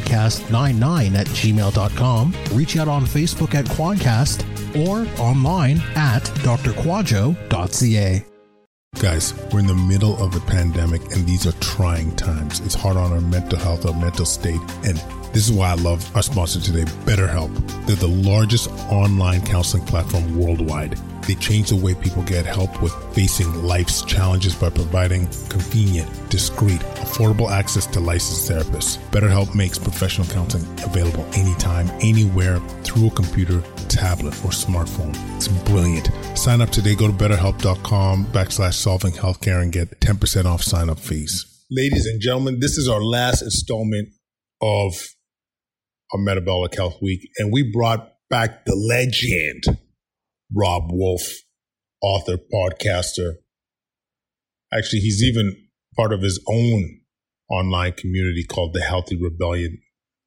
kwadcast99 at gmail.com, reach out on Facebook at Kwadcast, or online at drquadjo.ca. Guys, we're in the middle of a pandemic and these are trying times. It's hard on our mental health, our mental state. And this is why I love our sponsor today, BetterHelp. They're the largest online counseling platform worldwide. They change the way people get help with facing life's challenges by providing convenient, discreet, affordable access to licensed therapists. BetterHelp makes professional counseling available anytime, anywhere through a computer, tablet, or smartphone. It's brilliant. Sign up today. Go to betterhelp.com backslash solving healthcare and get 10% off sign up fees. Ladies and gentlemen, this is our last installment of our Metabolic Health Week, and we brought back the legend Robb Wolf, author, podcaster. Actually, he's even part of his own online community called the Healthy Rebellion.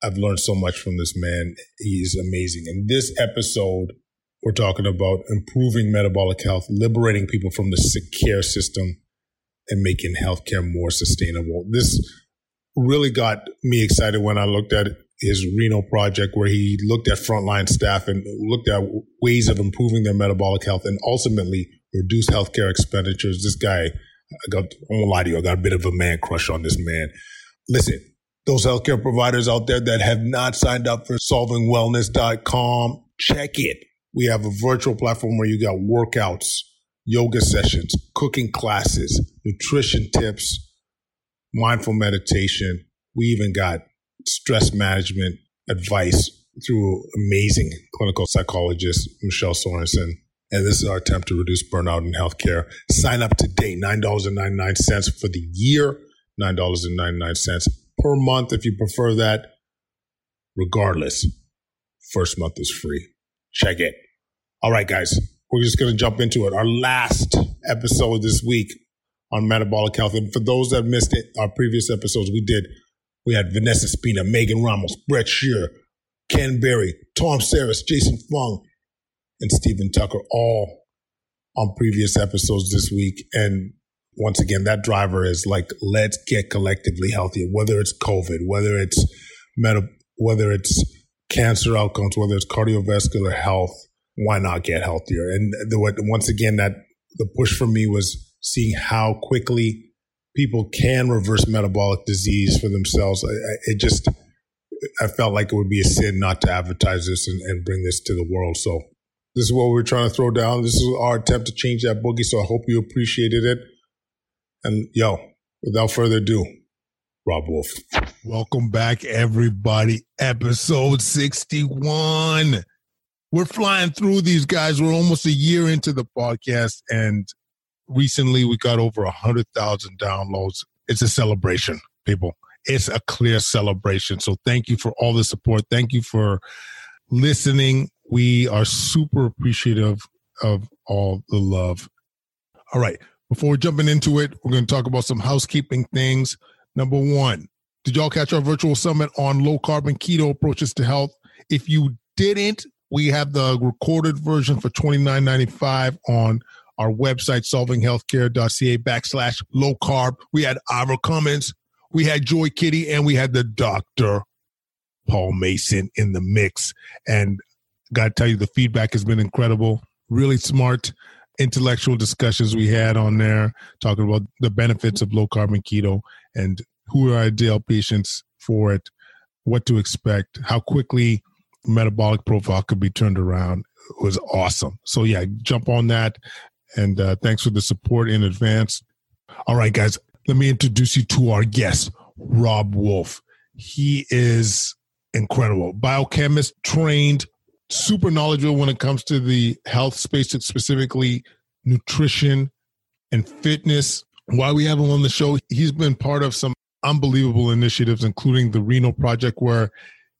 I've learned so much from this man. He's amazing. In this episode, we're talking about improving metabolic health, liberating people from the sick care system, and making healthcare more sustainable. This really got me excited when I looked at his Reno project, where he looked at frontline staff and looked at ways of improving their metabolic health and ultimately reduce healthcare expenditures. This guy, I got, I won't lie to you, I got a bit of a man crush on this man. Listen, those healthcare providers out there that have not signed up for solvingwellness.com, check it. We have a virtual platform where you got workouts, yoga sessions, cooking classes, nutrition tips, mindful meditation. We even got stress management advice through amazing clinical psychologist Michelle Sorensen. And this is our attempt to reduce burnout in healthcare. Sign up today, $9.99 for the year, $9.99 per month if you prefer that. Regardless, first month is free. Check it. All right, guys, we're just going to jump into it. Our last episode this week on metabolic health. And for those that missed it, our previous episodes, we did we had Vanessa Spina, Megan Ramos, Bret Scher, Ken Berry, Tom Saris, Jason Fung, and Stephen Tucker, all on previous episodes this week. And once again, that driver is like, let's get collectively healthier, whether it's COVID, whether it's meta, whether it's cancer outcomes, whether it's cardiovascular health, why not get healthier? And the, once again, that the push for me was seeing how quickly people can reverse metabolic disease for themselves. I, I, it just, I felt like it would be a sin not to advertise this and, and, bring this to the world. So this is what we're trying to throw down. This is our attempt to change that boogie. So I hope you appreciated it. And yo, without further ado, Robb Wolf. Welcome back, everybody. Episode 61. We're flying through these guys. We're almost a year into the podcast, and recently we got over a hundred thousand downloads. It's a celebration, people. It's a clear celebration. So thank you for all the support. Thank you for listening. We are super appreciative of all the love. All right. Before jumping into it, we're going to talk about some housekeeping things. Number one, did y'all catch our virtual summit on low carbon keto approaches to health? If you didn't, we have the recorded version for $29.95 on our website, solvinghealthcare.ca backslash low carb. We had Ivor Cummins, we had Joy Kiddie, and we had the doctor, Paul Mason, in the mix. And got to tell you, the feedback has been incredible. Really smart, intellectual discussions we had on there, talking about the benefits of low carbon keto and who are ideal patients for it, what to expect, how quickly metabolic profile could be turned around was awesome. So yeah, jump on that. And uh, thanks for the support in advance. All right, guys, let me introduce you to our guest, Robb Wolf. He is incredible, biochemist trained, super knowledgeable when it comes to the health space, specifically nutrition and fitness. Why we have him on the show, he's been part of some unbelievable initiatives, including the Reno Project, where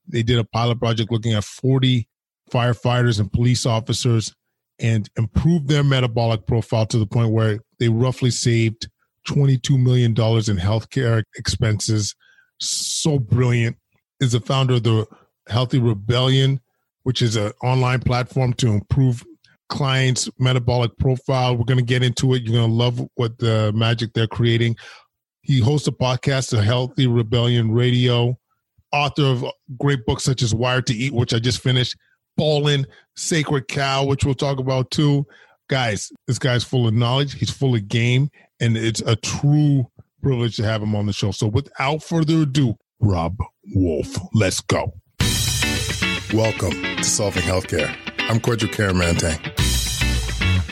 they did a pilot project looking at 40 firefighters and police officers and improved their metabolic profile to the point where they roughly saved $22 million in healthcare expenses. So brilliant. Is the founder of the Healthy Rebellion, which is an online platform to improve clients' metabolic profile. We're going to get into it. You're going to love what the magic they're creating. He hosts a podcast, The Healthy Rebellion Radio, author of great books such as Wired to Eat, which I just finished, Ballin, Sacred Cow, which we'll talk about too. Guys, this guy's full of knowledge. He's full of game, and it's a true privilege to have him on the show. So without further ado, Robb Wolf, let's go. Welcome to Solving Healthcare. I'm Kwadwo Kyeremanteng.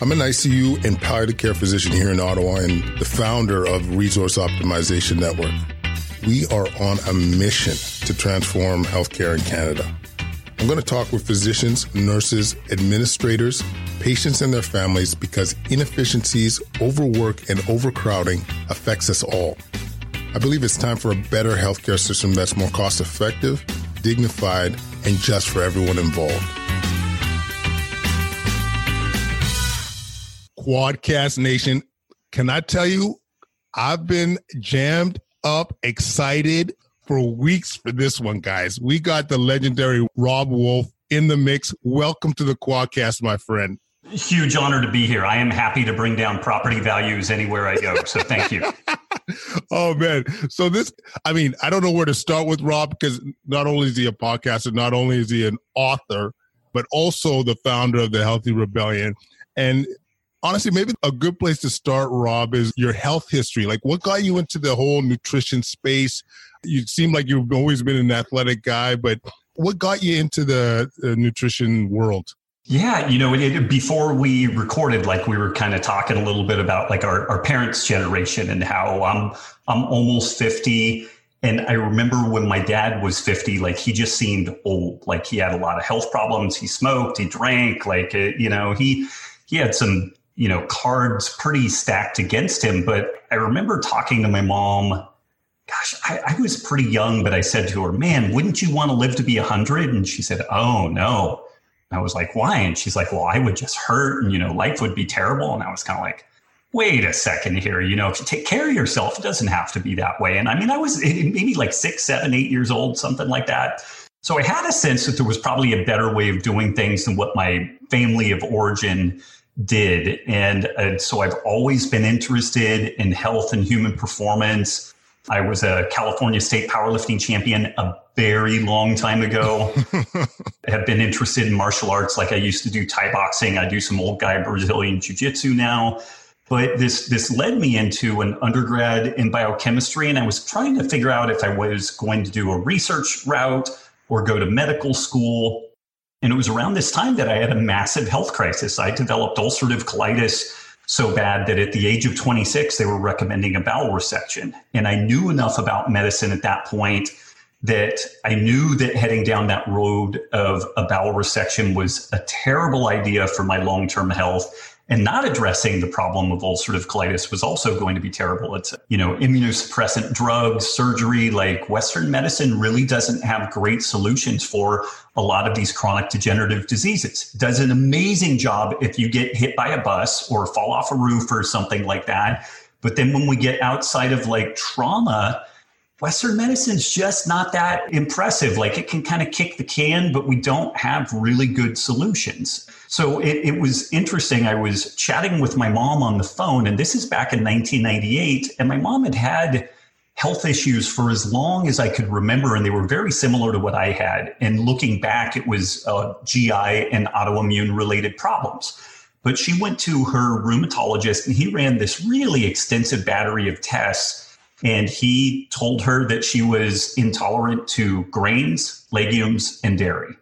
I'm an ICU and palliative care physician here in Ottawa and the founder of Resource Optimization Network. We are on a mission to transform healthcare in Canada. I'm going to talk with physicians, nurses, administrators, patients, and their families because inefficiencies, overwork, and overcrowding affects us all. I believe it's time for a better healthcare system that's more cost effective, dignified, and just for everyone involved. Kwadcast Nation, can I tell you, I've been jammed up, excited for weeks for this one, guys. We got the legendary Robb Wolf in the mix. Welcome to the Kwadcast, my friend. Huge honor to be here. I am happy to bring down property values anywhere I go. So thank you. oh man. So this I mean, I don't know where to start with Rob because not only is he a podcaster, not only is he an author, but also the founder of the Healthy Rebellion. And honestly, maybe a good place to start, Rob, is your health history. Like, what got you into the whole nutrition space? You seem like you've always been an athletic guy, but what got you into the, the nutrition world? Yeah, you know, it, before we recorded, like we were kind of talking a little bit about like our, our parents' generation and how I'm I'm almost fifty, and I remember when my dad was fifty, like he just seemed old. Like he had a lot of health problems. He smoked, he drank, like it, you know, he he had some you know cards pretty stacked against him. But I remember talking to my mom. Gosh, I, I was pretty young, but I said to her, "Man, wouldn't you want to live to be hundred? And she said, "Oh no." I was like, why? And she's like, well, I would just hurt and, you know, life would be terrible. And I was kind of like, wait a second here. You know, if you take care of yourself, it doesn't have to be that way. And I mean, I was maybe like six, seven, eight years old, something like that. So I had a sense that there was probably a better way of doing things than what my family of origin did. And, and so I've always been interested in health and human performance. I was a California state powerlifting champion a very long time ago. I have been interested in martial arts. Like I used to do Thai boxing. I do some old guy Brazilian jiu jitsu now. But this this led me into an undergrad in biochemistry, and I was trying to figure out if I was going to do a research route or go to medical school. And it was around this time that I had a massive health crisis. I developed ulcerative colitis so bad that at the age of 26, they were recommending a bowel resection. And I knew enough about medicine at that point that I knew that heading down that road of a bowel resection was a terrible idea for my long term health. And not addressing the problem of ulcerative colitis was also going to be terrible. It's, you know, immunosuppressant drugs, surgery, like Western medicine really doesn't have great solutions for a lot of these chronic degenerative diseases. Does an amazing job if you get hit by a bus or fall off a roof or something like that. But then when we get outside of like trauma, Western medicine's just not that impressive. Like it can kind of kick the can, but we don't have really good solutions. So it, it, was interesting. I was chatting with my mom on the phone, and this is back in 1998. And my mom had had health issues for as long as I could remember, and they were very similar to what I had. And looking back, it was uh, GI and autoimmune related problems. But she went to her rheumatologist, and he ran this really extensive battery of tests and he told her that she was intolerant to grains, legumes, and dairy.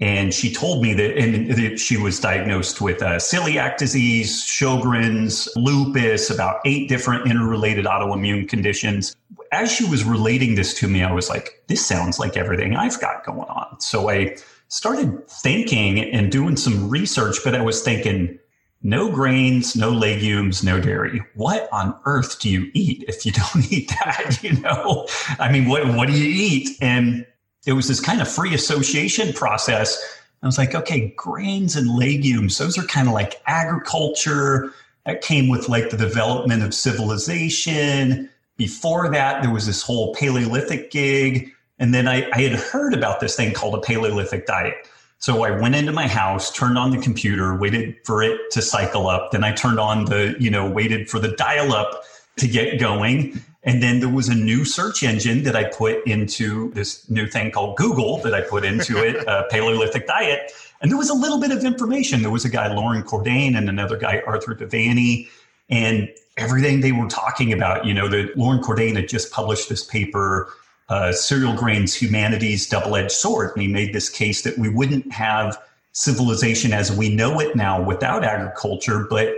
And she told me that, and that she was diagnosed with uh, celiac disease, Sjogren's, lupus, about eight different interrelated autoimmune conditions. As she was relating this to me, I was like, this sounds like everything I've got going on. So I started thinking and doing some research, but I was thinking, no grains, no legumes, no dairy. What on earth do you eat if you don't eat that? You know, I mean, what, what do you eat? And it was this kind of free association process. I was like, okay, grains and legumes, those are kind of like agriculture that came with like the development of civilization. Before that, there was this whole Paleolithic gig. And then I, I had heard about this thing called a Paleolithic diet. So I went into my house, turned on the computer, waited for it to cycle up. Then I turned on the, you know, waited for the dial up to get going. And then there was a new search engine that I put into this new thing called Google that I put into it, a Paleolithic diet. And there was a little bit of information. There was a guy, Loren Cordain, and another guy, Arthur De Vany. And everything they were talking about, you know, that Loren Cordain had just published this paper uh, cereal grains humanity's double-edged sword and he made this case that we wouldn't have civilization as we know it now without agriculture but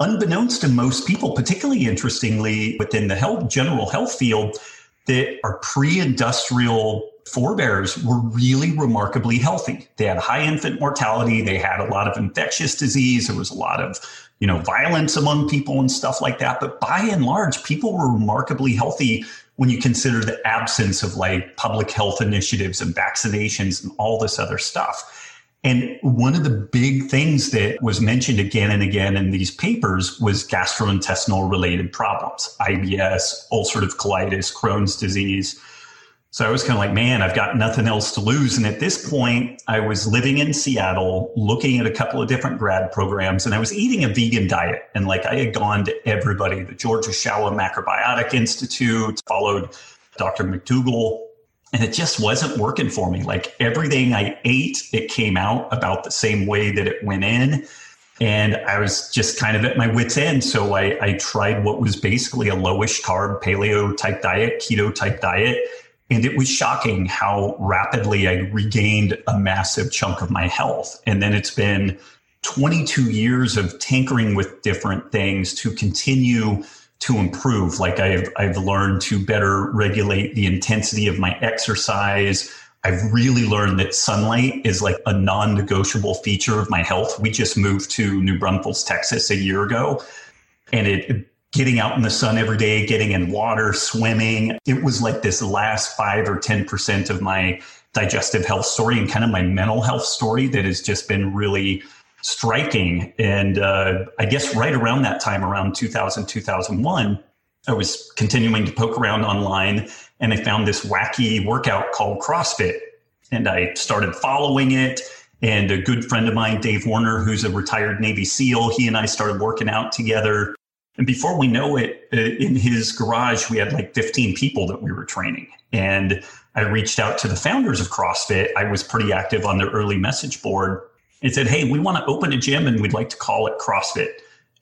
unbeknownst to most people particularly interestingly within the health general health field that our pre-industrial forebears were really remarkably healthy. They had high infant mortality. They had a lot of infectious disease. There was a lot of you know violence among people and stuff like that. But by and large people were remarkably healthy when you consider the absence of like public health initiatives and vaccinations and all this other stuff. And one of the big things that was mentioned again and again in these papers was gastrointestinal related problems, IBS, ulcerative colitis, Crohn's disease. So I was kind of like, man, I've got nothing else to lose. And at this point, I was living in Seattle, looking at a couple of different grad programs, and I was eating a vegan diet. And like I had gone to everybody, the George Ohsawa Macrobiotic Institute, followed Dr. McDougall, and it just wasn't working for me. Like everything I ate, it came out about the same way that it went in. And I was just kind of at my wits' end. So I, I tried what was basically a lowish carb paleo type diet, keto type diet and it was shocking how rapidly I regained a massive chunk of my health. And then it's been 22 years of tinkering with different things to continue to improve. Like I've, I've learned to better regulate the intensity of my exercise. I've really learned that sunlight is like a non negotiable feature of my health. We just moved to New Braunfels, Texas a year ago. And it getting out in the sun every day, getting in water, swimming. It was like this last five or 10% of my digestive health story and kind of my mental health story that has just been really striking. And uh, I guess right around that time, around 2000, 2001, I was continuing to poke around online and I found this wacky workout called CrossFit. And I started following it. And a good friend of mine, Dave Werner, who's a retired Navy SEAL, he and I started working out together. And before we know it, uh, in his garage, we had like 15 people that we were training. And I reached out to the founders of CrossFit. I was pretty active on their early message board and said, Hey, we want to open a gym and we'd like to call it CrossFit.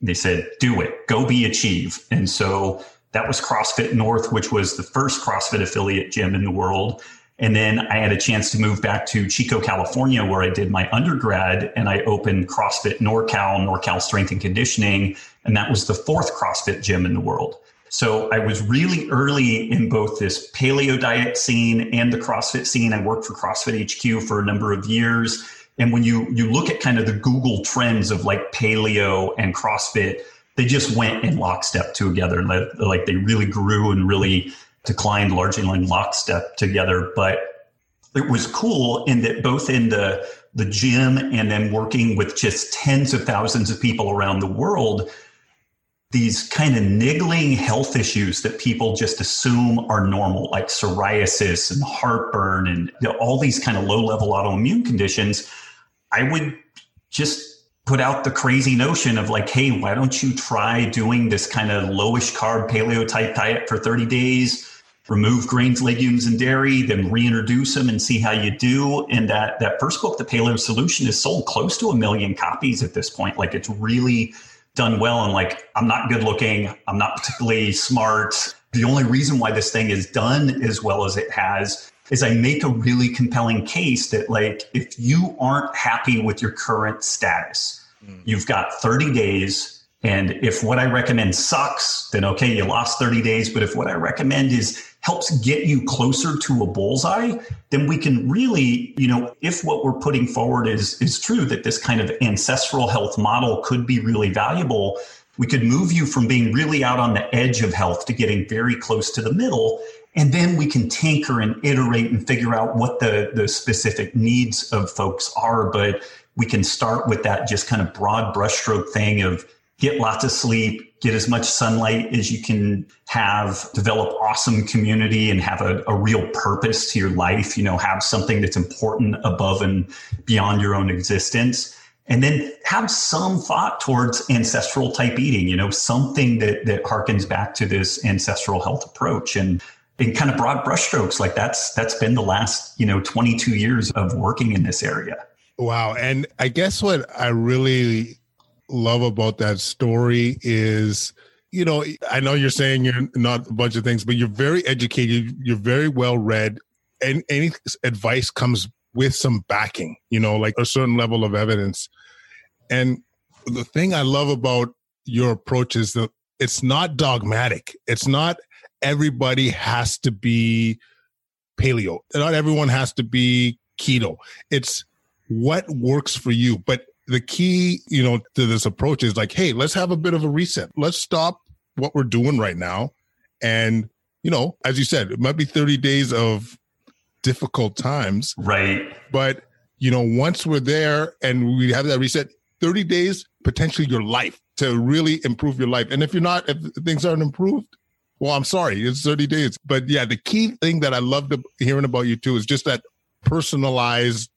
And they said, Do it, go be achieve. And so that was CrossFit North, which was the first CrossFit affiliate gym in the world. And then I had a chance to move back to Chico, California, where I did my undergrad and I opened CrossFit NorCal, NorCal Strength and Conditioning. And that was the fourth CrossFit gym in the world. So I was really early in both this paleo diet scene and the CrossFit scene. I worked for CrossFit HQ for a number of years. And when you, you look at kind of the Google trends of like paleo and CrossFit, they just went in lockstep together. Like they really grew and really declined largely in lockstep together. But it was cool in that both in the the gym and then working with just tens of thousands of people around the world, these kind of niggling health issues that people just assume are normal, like psoriasis and heartburn and all these kind of low level autoimmune conditions, I would just put out the crazy notion of like, hey, why don't you try doing this kind of lowish carb paleo type diet for 30 days? remove grains, legumes, and dairy, then reintroduce them and see how you do. And that that first book, The Paleo Solution, is sold close to a million copies at this point. Like it's really done well. And like I'm not good looking, I'm not particularly smart. The only reason why this thing is done as well as it has is I make a really compelling case that like if you aren't happy with your current status, mm. you've got 30 days And if what I recommend sucks, then okay, you lost 30 days. But if what I recommend is helps get you closer to a bullseye, then we can really, you know, if what we're putting forward is is true that this kind of ancestral health model could be really valuable, we could move you from being really out on the edge of health to getting very close to the middle. And then we can tinker and iterate and figure out what the, the specific needs of folks are. But we can start with that just kind of broad brushstroke thing of get lots of sleep, get as much sunlight as you can have, develop awesome community and have a, a, real purpose to your life, you know, have something that's important above and beyond your own existence. And then have some thought towards ancestral type eating, you know, something that, that harkens back to this ancestral health approach. And in kind of broad brushstrokes, like that's that's been the last, you know, 22 years of working in this area. Wow. And I guess what I really love about that story is you know i know you're saying you're not a bunch of things but you're very educated you're very well read and any advice comes with some backing you know like a certain level of evidence and the thing i love about your approach is that it's not dogmatic it's not everybody has to be paleo not everyone has to be keto it's what works for you but the key, you know, to this approach is like, hey, let's have a bit of a reset. Let's stop what we're doing right now. And, you know, as you said, it might be 30 days of difficult times. Right. But, you know, once we're there and we have that reset, 30 days, potentially your life to really improve your life. And if you're not, if things aren't improved, well, I'm sorry, it's 30 days. But yeah, the key thing that I loved hearing about you too is just that personalized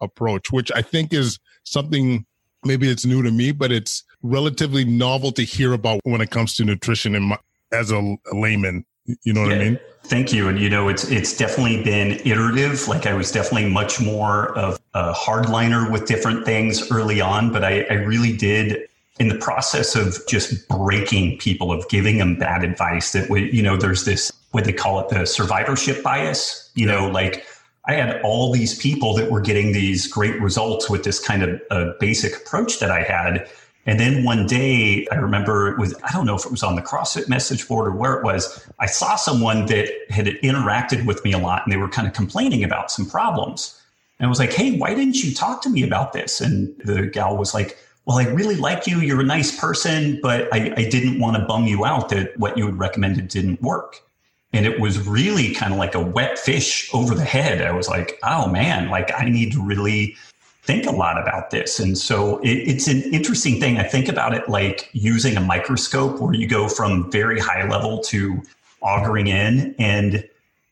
approach, which I think is something maybe it's new to me, but it's relatively novel to hear about when it comes to nutrition and my, as a, a, layman. You know what yeah, I mean? Thank you. And you know, it's it's definitely been iterative. Like I was definitely much more of a hardliner with different things early on, but I, I really did in the process of just breaking people of giving them bad advice that we, you know, there's this what they call it the survivorship bias. You know, like I had all these people that were getting these great results with this kind of uh, basic approach that I had. And then one day, I remember it was, I don't know if it was on the CrossFit message board or where it was. I saw someone that had interacted with me a lot and they were kind of complaining about some problems. And I was like, hey, why didn't you talk to me about this? And the gal was like, well, I really like you. You're a nice person, but I, I didn't want to bum you out that what you had recommended didn't work and it was really kind of like a wet fish over the head. I was like, oh man, like I need to really think a lot about this. And so it, it's an interesting thing. I think about it like using a microscope where you go from very high level to augering in and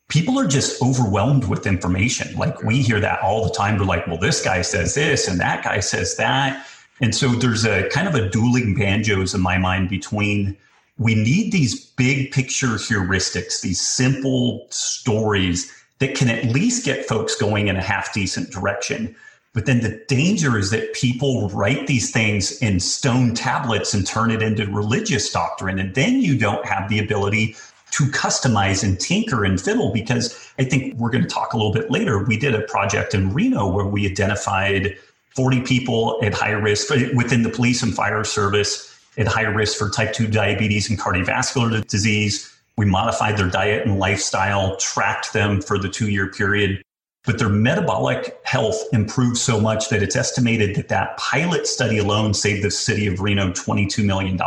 people are just overwhelmed with information. Like we hear that all the time. We're like, well, this guy says this and that guy says that. And so there's a kind of a dueling banjos in my mind between we need these big picture heuristics, these simple stories that can at least get folks going in a half decent direction. But then the danger is that people write these things in stone tablets and turn it into religious doctrine. And then you don't have the ability to customize and tinker and fiddle because I think we're going to talk a little bit later. We did a project in Reno where we identified 40 people at high risk within the police and fire service at high risk for type 2 diabetes and cardiovascular disease. We modified their diet and lifestyle, tracked them for the two year period. But their metabolic health improved so much that it's estimated that that pilot study alone saved the city of Reno $22 million.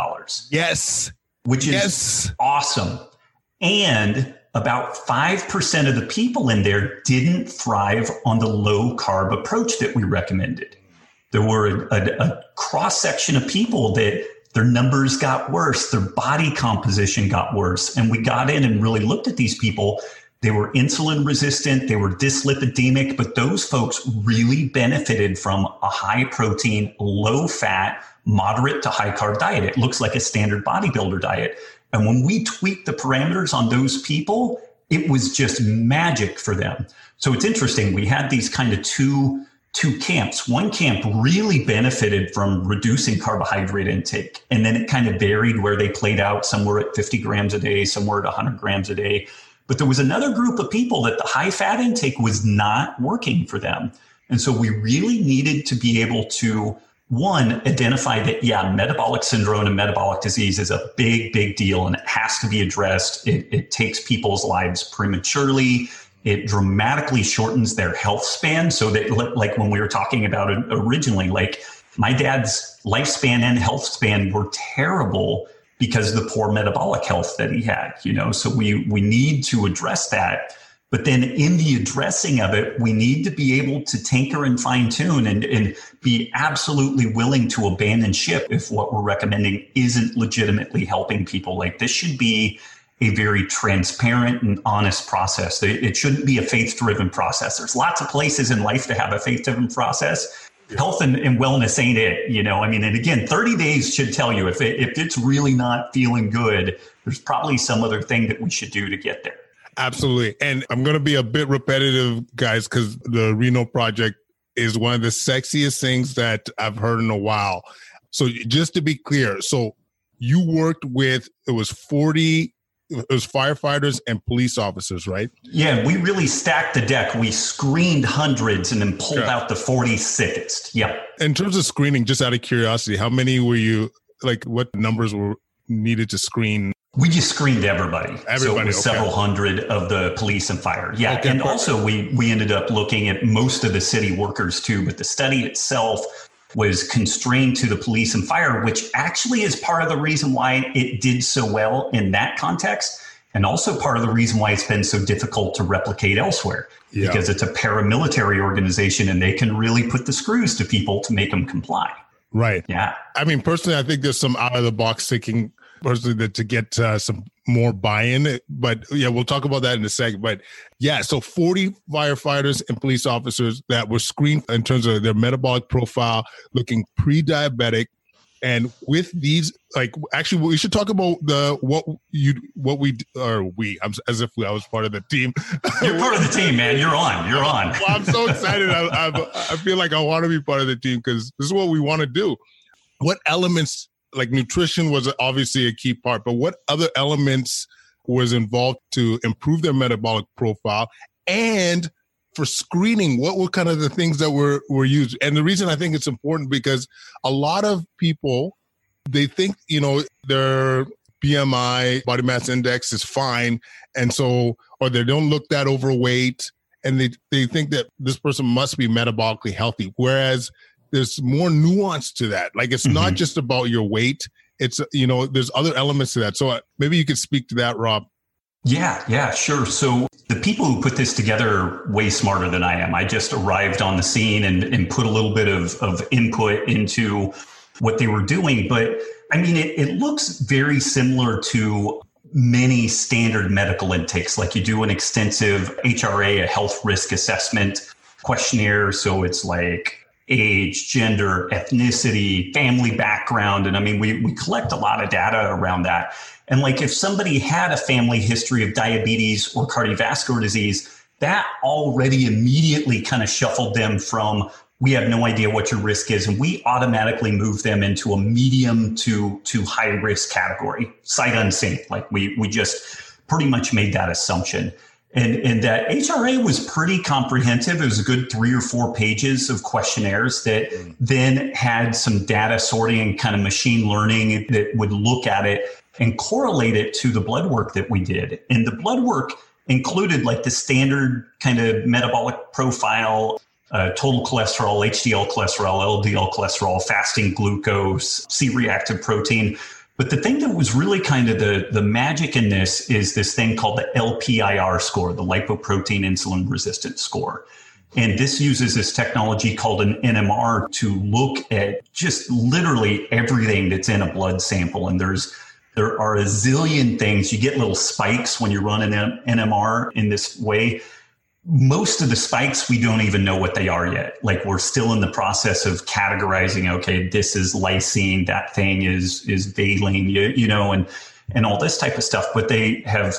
Yes. Which is yes. awesome. And about 5% of the people in there didn't thrive on the low carb approach that we recommended. There were a, a, a cross section of people that their numbers got worse, their body composition got worse. And we got in and really looked at these people. They were insulin resistant, they were dyslipidemic, but those folks really benefited from a high protein, low fat, moderate to high carb diet. It looks like a standard bodybuilder diet. And when we tweaked the parameters on those people, it was just magic for them. So it's interesting. We had these kind of two two camps. One camp really benefited from reducing carbohydrate intake, and then it kind of varied where they played out. Some were at 50 grams a day, some were at 100 grams a day. But there was another group of people that the high fat intake was not working for them. And so we really needed to be able to one, identify that, yeah, metabolic syndrome and metabolic disease is a big, big deal and it has to be addressed. It, it takes people's lives prematurely. It dramatically shortens their health span. So that, like when we were talking about it originally, like my dad's lifespan and health span were terrible because of the poor metabolic health that he had, you know. So we we need to address that. But then in the addressing of it, we need to be able to tinker and fine tune and, and be absolutely willing to abandon ship if what we're recommending isn't legitimately helping people. Like this should be a very transparent and honest process. It shouldn't be a faith driven process. There's lots of places in life to have a faith driven process health and, and, wellness ain't it you know? I mean and again 30 days should tell you if, it, if it's really not feeling good there's probably some other thing that we should do to get there. Absolutely. And i'm going to be a bit repetitive guys because the reno project is one of the sexiest things that i've heard in a while. So just to be clear so you worked with it was 40 it was firefighters and police officers, right? Yeah, we really stacked the deck. We screened hundreds and then pulled okay. out the 40 sickest. Yeah. In terms of screening, just out of curiosity, how many were you like what numbers were needed to screen? We just screened everybody. everybody so it was okay. several hundred of the police and fire. Yeah. Okay, and perfect. also we we ended up looking at most of the city workers too, but the study itself was constrained to the police and fire, which actually is part of the reason why it did so well in that context. And also part of the reason why it's been so difficult to replicate elsewhere yeah. because it's a paramilitary organization and they can really put the screws to people to make them comply. Right. Yeah. I mean, personally, I think there's some out of the box thinking personally to get uh, some more buy-in. But yeah, we'll talk about that in a second. But yeah, so 40 firefighters and police officers that were screened in terms of their metabolic profile, looking pre-diabetic. And with these, like, actually, we should talk about the what you what we or we. I'm as if I was part of the team. You're part of the team, man. You're on. You're on. well, I'm so excited. I, I, I feel like I want to be part of the team because this is what we want to do. What elements like nutrition was obviously a key part, but what other elements was involved to improve their metabolic profile? And for screening what were kind of the things that were were used? And the reason i think it's important because a lot of people they think you know their bmi body mass index is fine and so or they don't look that overweight and they they think that this person must be metabolically healthy. Whereas there's more nuance to that. Like it's mm-hmm. not just about your weight. It's you know there's other elements to that. So uh, maybe you could speak to that, Rob. Yeah, yeah, sure. So the people who put this together are way smarter than I am. I just arrived on the scene and, and put a little bit of, of input into what they were doing. But I mean, it, it looks very similar to many standard medical intakes. Like you do an extensive HRA, a health risk assessment questionnaire. So it's like age, gender, ethnicity, family background. And I mean, we, we collect a lot of data around that. And like if somebody had a family history of diabetes or cardiovascular disease, that already immediately kind of shuffled them from we have no idea what your risk is and we automatically move them into a medium to to high risk category sight unseen like we we just pretty much made that assumption and, and that HRA was pretty comprehensive. It was a good three or four pages of questionnaires that mm. then had some data sorting and kind of machine learning that would look at it and correlate it to the blood work that we did. And the blood work included like the standard kind of metabolic profile, uh, total cholesterol, HDL cholesterol, LDL cholesterol, fasting glucose, C reactive protein but the thing that was really kind of the, the magic in this is this thing called the LPIR score, the lipoprotein insulin resistance score. And this uses this technology called an NMR to look at just literally everything that's in a blood sample. And there's there are a zillion things. You get little spikes when you run an NMR in this way most of the spikes we don't even know what they are yet. Like we're still in the process of categorizing okay this is lysine that thing is is valine you, you know and and all this type of stuff. But they have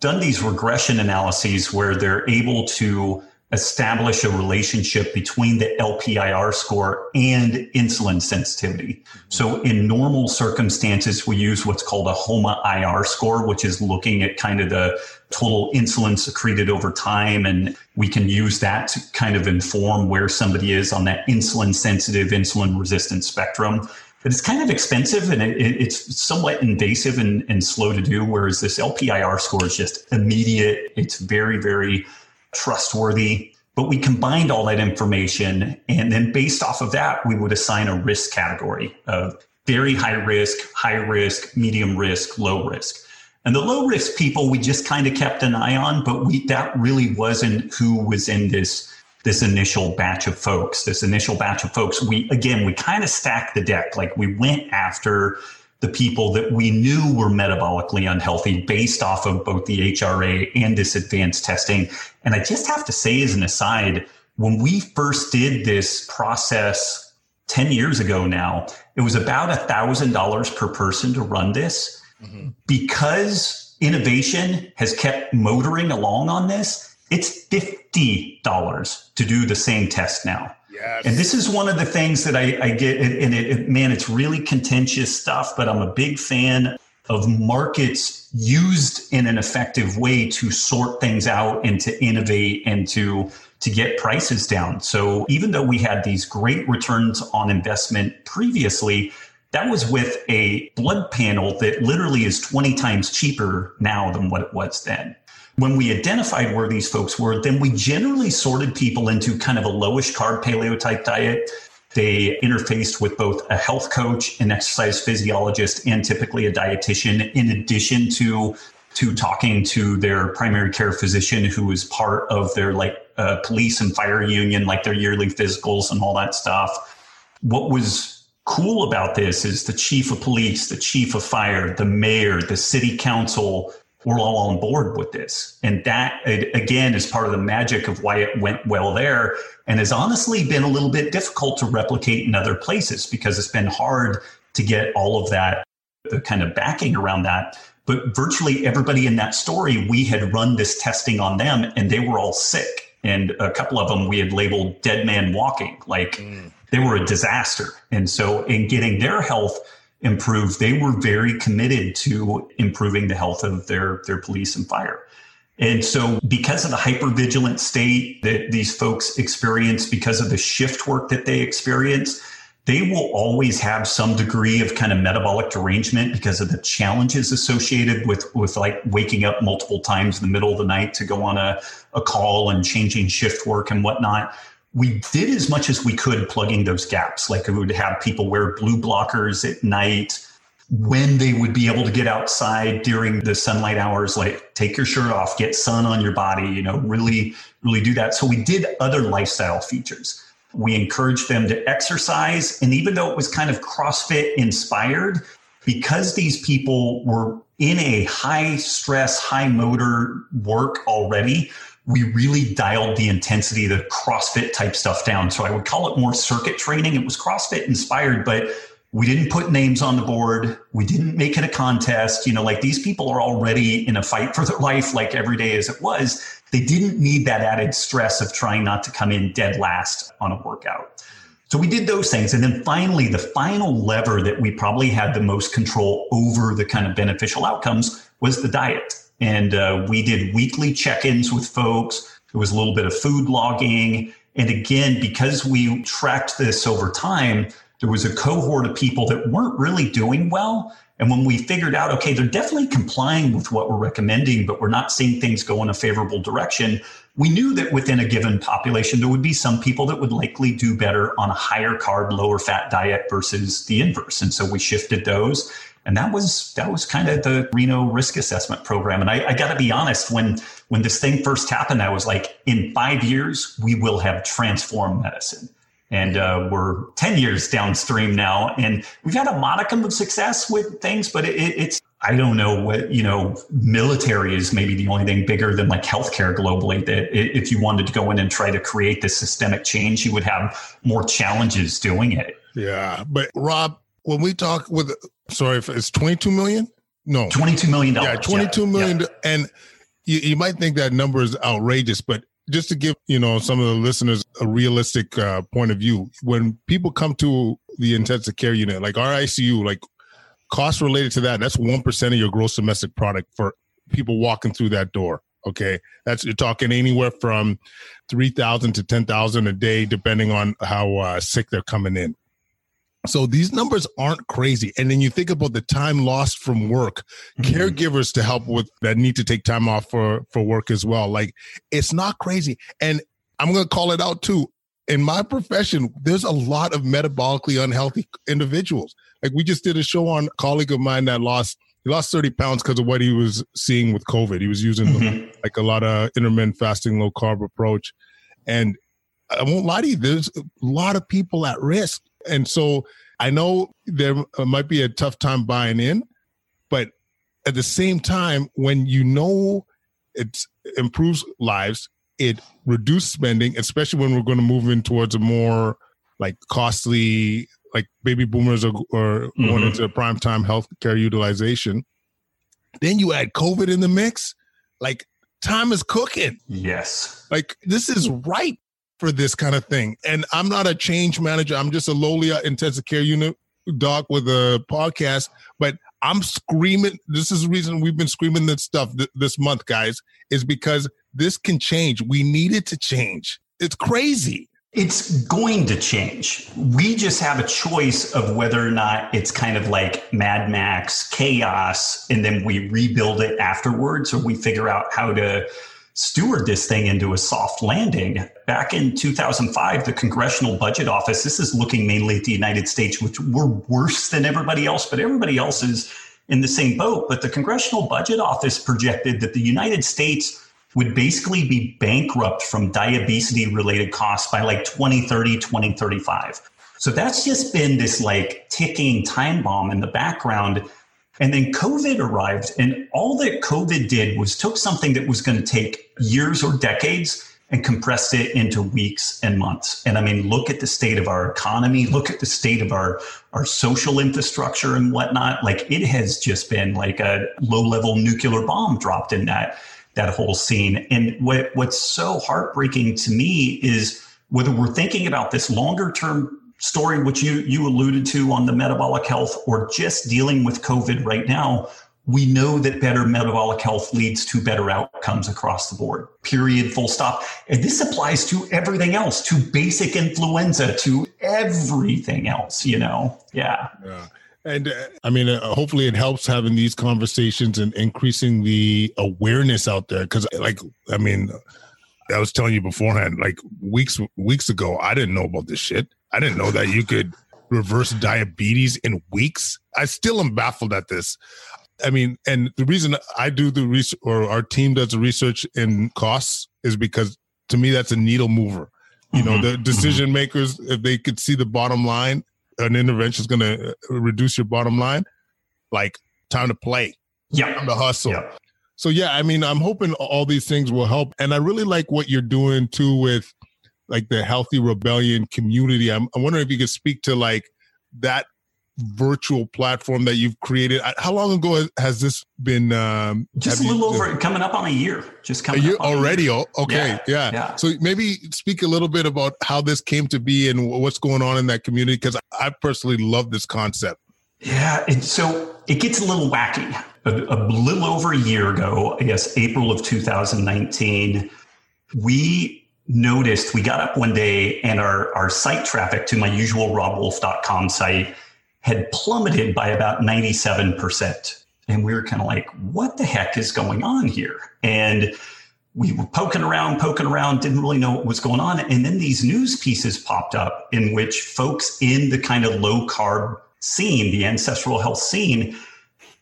done these regression analyses where they're able to establish a relationship between the LPIR score and insulin sensitivity. So in normal circumstances, we use what's called a HOMA IR score, which is looking at kind of the total insulin secreted over time. And we can use that to kind of inform where somebody is on that insulin sensitive, insulin resistant spectrum. But it's kind of expensive and it, it's somewhat invasive and, and slow to do. Whereas this LPIR score is just immediate. It's very, very trustworthy. But we combined all that information, and then based off of that, we would assign a risk category of very high risk, high risk, medium risk, low risk. And the low risk people we just kind of kept an eye on, but we that really wasn't who was in this this initial batch of folks. This initial batch of folks, we again we kind of stacked the deck. Like we went after the people that we knew were metabolically unhealthy based off of both the HRA and this advanced testing. And I just have to say, as an aside, when we first did this process 10 years ago now, it was about $1,000 per person to run this. Mm-hmm. Because innovation has kept motoring along on this, it's $50 to do the same test now. Yes. And this is one of the things that I, I get, and it, it, man, it's really contentious stuff, but I'm a big fan of markets used in an effective way to sort things out and to innovate and to to get prices down. So even though we had these great returns on investment previously, that was with a blood panel that literally is 20 times cheaper now than what it was then. When we identified where these folks were, then we generally sorted people into kind of a lowish carb paleo type diet. They interfaced with both a health coach, an exercise physiologist, and typically a dietitian, in addition to to talking to their primary care physician, who is part of their like uh, police and fire union, like their yearly physicals and all that stuff. What was cool about this is the chief of police, the chief of fire, the mayor, the city council, we're all on board with this. And that, again, is part of the magic of why it went well there and has honestly been a little bit difficult to replicate in other places because it's been hard to get all of that, the kind of backing around that. But virtually everybody in that story, we had run this testing on them and they were all sick. And a couple of them we had labeled dead man walking, like mm. They were a disaster. And so in getting their health, improved, they were very committed to improving the health of their, their police and fire. And so, because of the hypervigilant state that these folks experience, because of the shift work that they experience, they will always have some degree of kind of metabolic derangement because of the challenges associated with, with like waking up multiple times in the middle of the night to go on a, a call and changing shift work and whatnot we did as much as we could plugging those gaps. Like we would have people wear blue blockers at night when they would be able to get outside during the sunlight hours, like take your shirt off, get sun on your body, you know, really, really do that. So we did other lifestyle features. We encouraged them to exercise. And even though it was kind of CrossFit inspired, because these people were in a high stress, high motor work already, we really dialed the intensity, the CrossFit type stuff down. So I would call it more circuit training. It was CrossFit inspired, but we didn't put names on the board. We didn't make it a contest. You know, like these people are already in a fight for their life, like every day as it was. They didn't need that added stress of trying not to come in dead last on a workout. So we did those things. And then finally, the final lever that we probably had the most control over the kind of beneficial outcomes was the diet. And uh, we did weekly check ins with folks. There was a little bit of food logging. And again, because we tracked this over time, there was a cohort of people that weren't really doing well. And when we figured out, okay, they're definitely complying with what we're recommending, but we're not seeing things go in a favorable direction, we knew that within a given population, there would be some people that would likely do better on a higher carb, lower fat diet versus the inverse. And so we shifted those. And that was that was kind of the Reno risk assessment program. And I, I got to be honest, when when this thing first happened, I was like, in five years, we will have transformed medicine. And uh, we're 10 years downstream now. And we've had a modicum of success with things, but it, it's, I don't know what, you know, military is maybe the only thing bigger than like healthcare globally that if you wanted to go in and try to create this systemic change, you would have more challenges doing it. Yeah. But Rob, when we talk with sorry, if it's 22 million? No. $22 million. Yeah, twenty-two yeah. million. Yeah. And you, you might think that number is outrageous, but just to give you know some of the listeners a realistic uh, point of view, when people come to the intensive care unit, like our ICU, like costs related to that, that's one percent of your gross domestic product for people walking through that door. Okay, that's you're talking anywhere from three thousand to ten thousand a day, depending on how uh, sick they're coming in. So these numbers aren't crazy. And then you think about the time lost from work, mm-hmm. caregivers to help with that need to take time off for, for work as well. Like it's not crazy. And I'm going to call it out too. In my profession, there's a lot of metabolically unhealthy individuals. Like we just did a show on a colleague of mine that lost he lost 30 pounds because of what he was seeing with COVID. He was using mm-hmm. like a lot of intermittent fasting, low carb approach. And I won't lie to you, there's a lot of people at risk and so I know there might be a tough time buying in, but at the same time, when you know it improves lives, it reduces spending, especially when we're going to move in towards a more like costly, like baby boomers are, are mm-hmm. going into prime time healthcare utilization. Then you add COVID in the mix, like time is cooking. Yes. Like this is ripe for this kind of thing. And I'm not a change manager. I'm just a lowly intensive care unit doc with a podcast, but I'm screaming. This is the reason we've been screaming this stuff th- this month, guys, is because this can change. We need it to change. It's crazy. It's going to change. We just have a choice of whether or not it's kind of like Mad Max chaos and then we rebuild it afterwards or we figure out how to steward this thing into a soft landing. Back in 2005, the Congressional Budget Office, this is looking mainly at the United States, which we're worse than everybody else, but everybody else is in the same boat. But the Congressional Budget Office projected that the United States would basically be bankrupt from diabetes related costs by like 2030, 2035. So that's just been this like ticking time bomb in the background and then COVID arrived, and all that COVID did was took something that was going to take years or decades and compressed it into weeks and months. And I mean, look at the state of our economy, look at the state of our, our social infrastructure and whatnot. Like it has just been like a low level nuclear bomb dropped in that, that whole scene. And what, what's so heartbreaking to me is whether we're thinking about this longer term story, which you, you alluded to on the metabolic health or just dealing with COVID right now, we know that better metabolic health leads to better outcomes across the board. Period. Full stop. And this applies to everything else, to basic influenza, to everything else, you know? Yeah. Yeah. And uh, I mean, uh, hopefully it helps having these conversations and increasing the awareness out there. Cause like, I mean, I was telling you beforehand, like weeks, weeks ago, I didn't know about this shit. I didn't know that you could reverse diabetes in weeks. I still am baffled at this. I mean, and the reason I do the research or our team does the research in costs is because to me that's a needle mover. You know, mm-hmm. the decision mm-hmm. makers, if they could see the bottom line, an intervention is going to uh, reduce your bottom line. Like time to play, yeah, time to hustle. Yep. So yeah, I mean, I'm hoping all these things will help, and I really like what you're doing too with like the healthy rebellion community. I'm, I'm wondering if you could speak to like that virtual platform that you've created. How long ago has this been? Um, just a little you, over, coming up on a year. Just coming a year already. A year. Okay, yeah, yeah. yeah. So maybe speak a little bit about how this came to be and what's going on in that community because I personally love this concept. Yeah, and so it gets a little wacky. A, a little over a year ago, I guess April of 2019, we noticed we got up one day and our, our site traffic to my usual robbwolf.com site had plummeted by about 97%. And we were kind of like, what the heck is going on here? And we were poking around, poking around, didn't really know what was going on. And then these news pieces popped up in which folks in the kind of low carb scene, the ancestral health scene,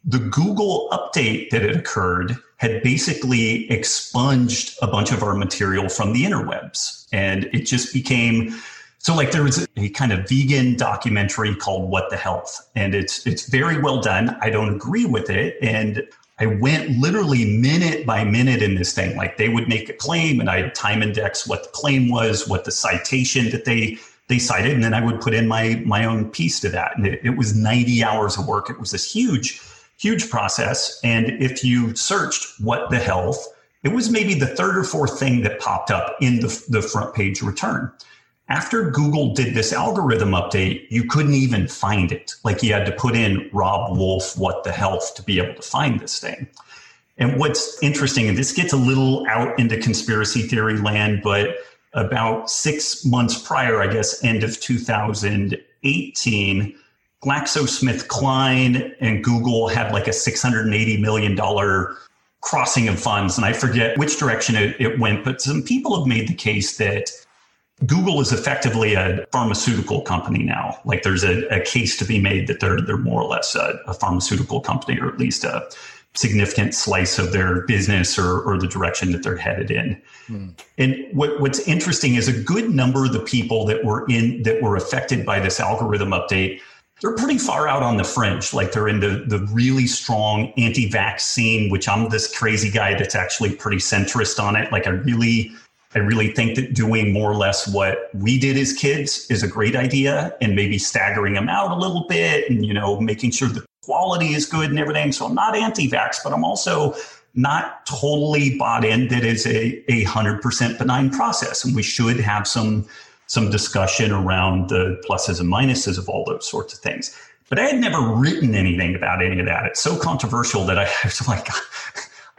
the Google update that had occurred had basically expunged a bunch of our material from the interwebs. And it just became so like there was a kind of vegan documentary called What the Health. And it's it's very well done. I don't agree with it. And I went literally minute by minute in this thing. Like they would make a claim and I'd time index what the claim was, what the citation that they they cited, and then I would put in my my own piece to that. And it, it was 90 hours of work. It was this huge huge process. And if you searched what the health, it was maybe the third or fourth thing that popped up in the, the front page return. After Google did this algorithm update, you couldn't even find it. Like you had to put in Robb Wolf, what the health to be able to find this thing. And what's interesting, and this gets a little out into conspiracy theory land, but about six months prior, I guess, end of 2018, GlaxoSmithKline and Google had like a $680 million crossing of funds. And I forget which direction it, it went, but some people have made the case that Google is effectively a pharmaceutical company now. Like there's a, a case to be made that they're they're more or less a, a, pharmaceutical company, or at least a significant slice of their business or, or the direction that they're headed in. Mm. And what, what's interesting is a good number of the people that were in that were affected by this algorithm update they're pretty far out on the fringe. Like they're in the, really strong anti vaccine, which I'm this crazy guy that's actually pretty centrist on it. Like I really I really think that doing more or less what we did as kids is a great idea and maybe staggering them out a little bit and, you know, making sure the quality is good and everything. So I'm not anti-vax, but I'm also not totally bought in that is a, a hundred percent benign process. And we should have some, some discussion around the pluses and minuses of all those sorts of things. But I had never written anything about any of that. It's so controversial that I was like,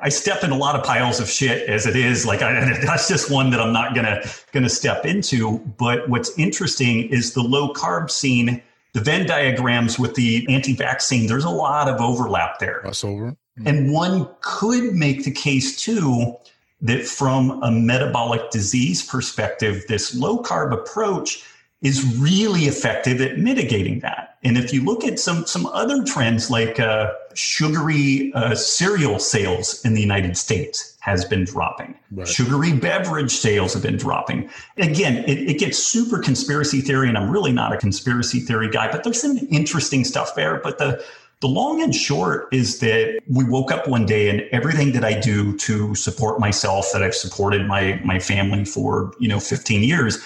I step in a lot of piles of shit as it is. Like I, that's just one that I'm not gonna gonna step into. But what's interesting is the low carb scene, the Venn diagrams with the anti-vaccine. There's a lot of overlap there. Crossover. And one could make the case too that from a metabolic disease perspective, this low carb approach is really effective at mitigating that. And if you look at some some other trends like uh, sugary uh, cereal sales in the United States has been dropping. Right. Sugary beverage sales have been dropping. Again, it, it, gets super conspiracy theory, and I'm really not a conspiracy theory guy, but there's some interesting stuff there. But the the long and short is that we woke up one day and everything that I do to support myself, that I've supported my my family for you know 15 years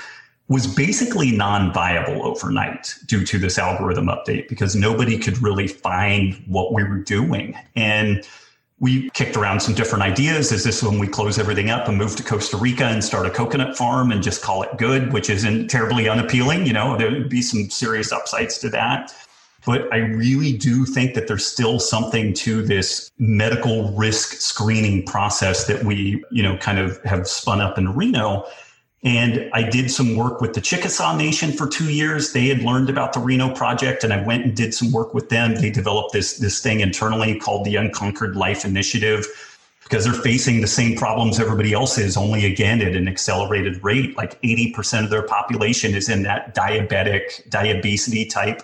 was basically non-viable overnight due to this algorithm update because nobody could really find what we were doing. And we kicked around some different ideas. Is this when we close everything up and move to Costa Rica and start a coconut farm and just call it good, which isn't terribly unappealing? You know, there would be some serious upsides to that. But I really do think that there's still something to this medical risk screening process that we, you know, kind of have spun up in Reno and I did some work with the Chickasaw Nation for two years. They had learned about the Reno Project, and I went and did some work with them. They developed this, this thing internally called the Unconquered Life Initiative because they're facing the same problems everybody else is, only again at an accelerated rate. Like 80% of their population is in that diabetic, diabetes type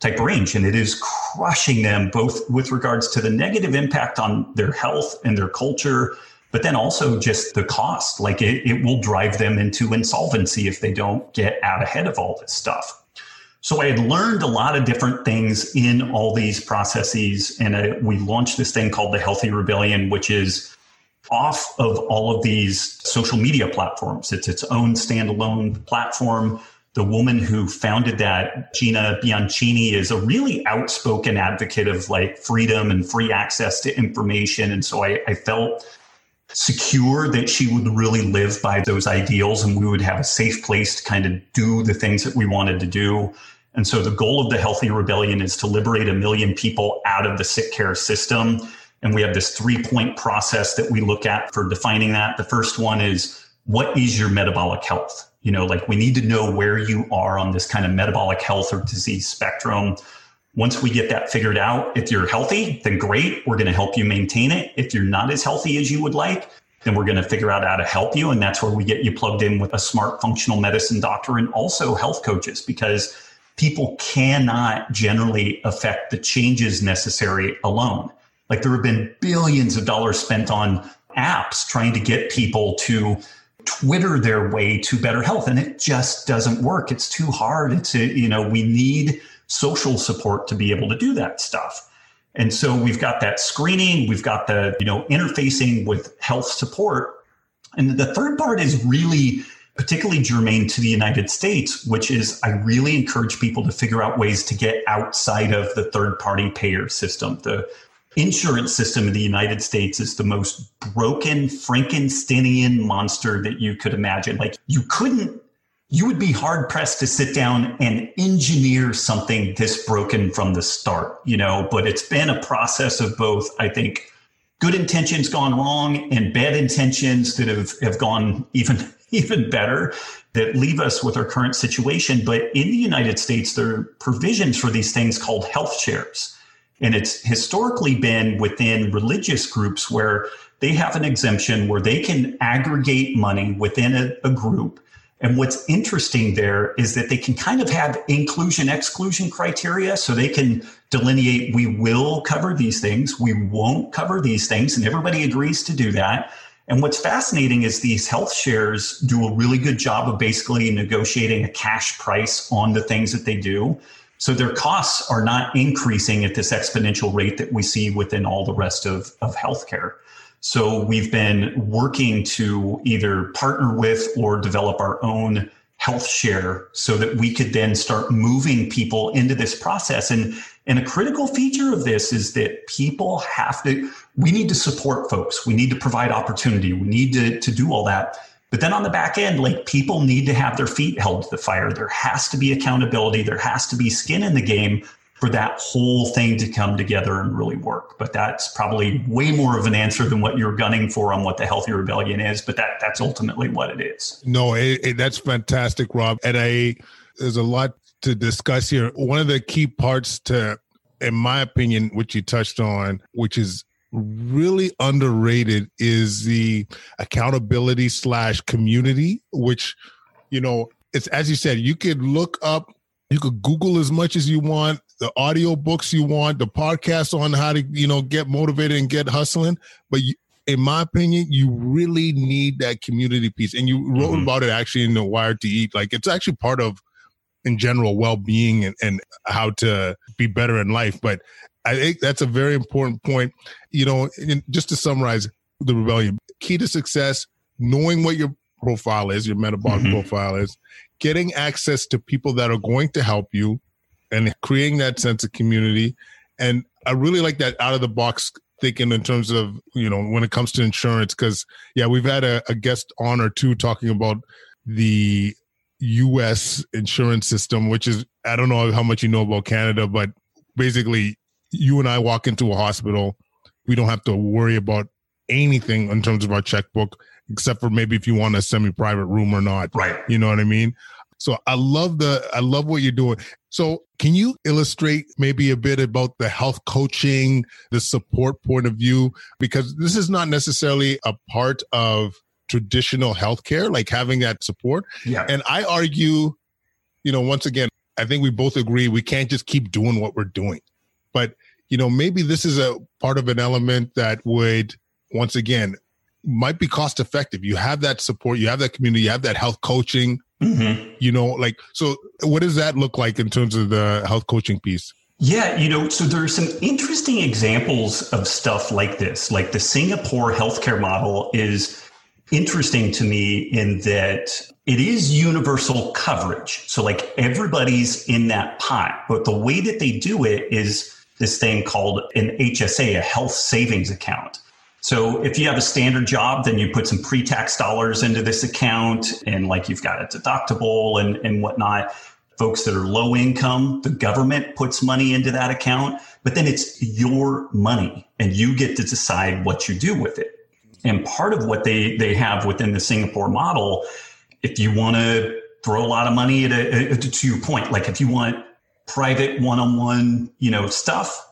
type range and it is crushing them both with regards to the negative impact on their health and their culture but then also just the cost. Like it, it will drive them into insolvency if they don't get out ahead of all this stuff. So I had learned a lot of different things in all these processes, and I, we launched this thing called the Healthy Rebellion, which is off of all of these social media platforms. It's its own standalone platform. The woman who founded that, Gina Bianchini, is a really outspoken advocate of like freedom and free access to information. And so I, I felt secure that she would really live by those ideals and we would have a safe place to kind of do the things that we wanted to do. And so the goal of the Healthy Rebellion is to liberate a million people out of the sick care system. And we have this three point process that we look at for defining that. The first one is what is your metabolic health? You know, like we need to know where you are on this kind of metabolic health or disease spectrum. Once we get that figured out, if you're healthy, then great. We're going to help you maintain it. If you're not as healthy as you would like, then we're going to figure out how to help you. And that's where we get you plugged in with a smart functional medicine doctor and also health coaches because people cannot generally affect the changes necessary alone. Like there have been billions of dollars spent on apps trying to get people to Twitter their way to better health. And it just doesn't work. It's too hard. It's, a, you know, we need social support to be able to do that stuff. And so we've got that screening, we've got the, you know, interfacing with health support. And the third part is really particularly germane to the United States, which is I really encourage people to figure out ways to get outside of the third party payer system, the insurance system in the United States is the most broken Frankensteinian monster that you could imagine. Like you couldn't you would be hard pressed to sit down and engineer something this broken from the start, you know, but it's been a process of both, I think, good intentions gone wrong and bad intentions that have, have gone even even better that leave us with our current situation. But in the United States, there are provisions for these things called health shares. And it's historically been within religious groups where they have an exemption where they can aggregate money within a, a group and what's interesting there is that they can kind of have inclusion exclusion criteria. So they can delineate we will cover these things, we won't cover these things, and everybody agrees to do that. And what's fascinating is these health shares do a really good job of basically negotiating a cash price on the things that they do. So their costs are not increasing at this exponential rate that we see within all the rest of, of healthcare. So we've been working to either partner with or develop our own health share so that we could then start moving people into this process. And, and a critical feature of this is that people have to, we need to support folks. We need to provide opportunity. We need to, to do all that. But then on the back end, like people need to have their feet held to the fire. There has to be accountability. There has to be skin in the game for that whole thing to come together and really work. But that's probably way more of an answer than what you're gunning for on what the healthy rebellion is. But that that's ultimately what it is. No, it, it, that's fantastic, Robb. And I there's a lot to discuss here. One of the key parts to, in my opinion, which you touched on, which is really underrated, is the accountability slash community, which you know it's as you said, you could look up you could google as much as you want the audio books you want, the podcast on how to, you know, get motivated and get hustling. But you, in my opinion, you really need that community piece. And you wrote mm-hmm. about it actually in the Wired to Eat. Like it's actually part of, in general, well being and, and how to be better in life. But I think that's a very important point. You know, just to summarize the rebellion, key to success, knowing what your profile is, your metabolic mm-hmm. profile is, getting access to people that are going to help you, and creating that sense of community. And I really like that out of the box thinking in terms of, you know, when it comes to insurance, because, yeah, we've had a, a guest on or two talking about the US insurance system, which is, I don't know how much you know about Canada, but basically, you and I walk into a hospital, we don't have to worry about anything in terms of our checkbook, except for maybe if you want a semi private room or not. Right. You know what I mean? So I love the I love what you're doing. So can you illustrate maybe a bit about the health coaching, the support point of view because this is not necessarily a part of traditional healthcare like having that support. Yeah. And I argue, you know, once again, I think we both agree we can't just keep doing what we're doing. But, you know, maybe this is a part of an element that would once again might be cost effective. You have that support, you have that community, you have that health coaching Mm-hmm. You know, like, so what does that look like in terms of the health coaching piece? Yeah, you know, so there are some interesting examples of stuff like this. Like the Singapore healthcare model is interesting to me in that it is universal coverage. So, like, everybody's in that pot. But the way that they do it is this thing called an HSA, a health savings account. So if you have a standard job, then you put some pre-tax dollars into this account and like you've got a deductible and, and whatnot. Folks that are low income, the government puts money into that account, but then it's your money and you get to decide what you do with it. And part of what they, they have within the Singapore model, if you want to throw a lot of money at a, to your point, like if you want private one-on-one, you know, stuff,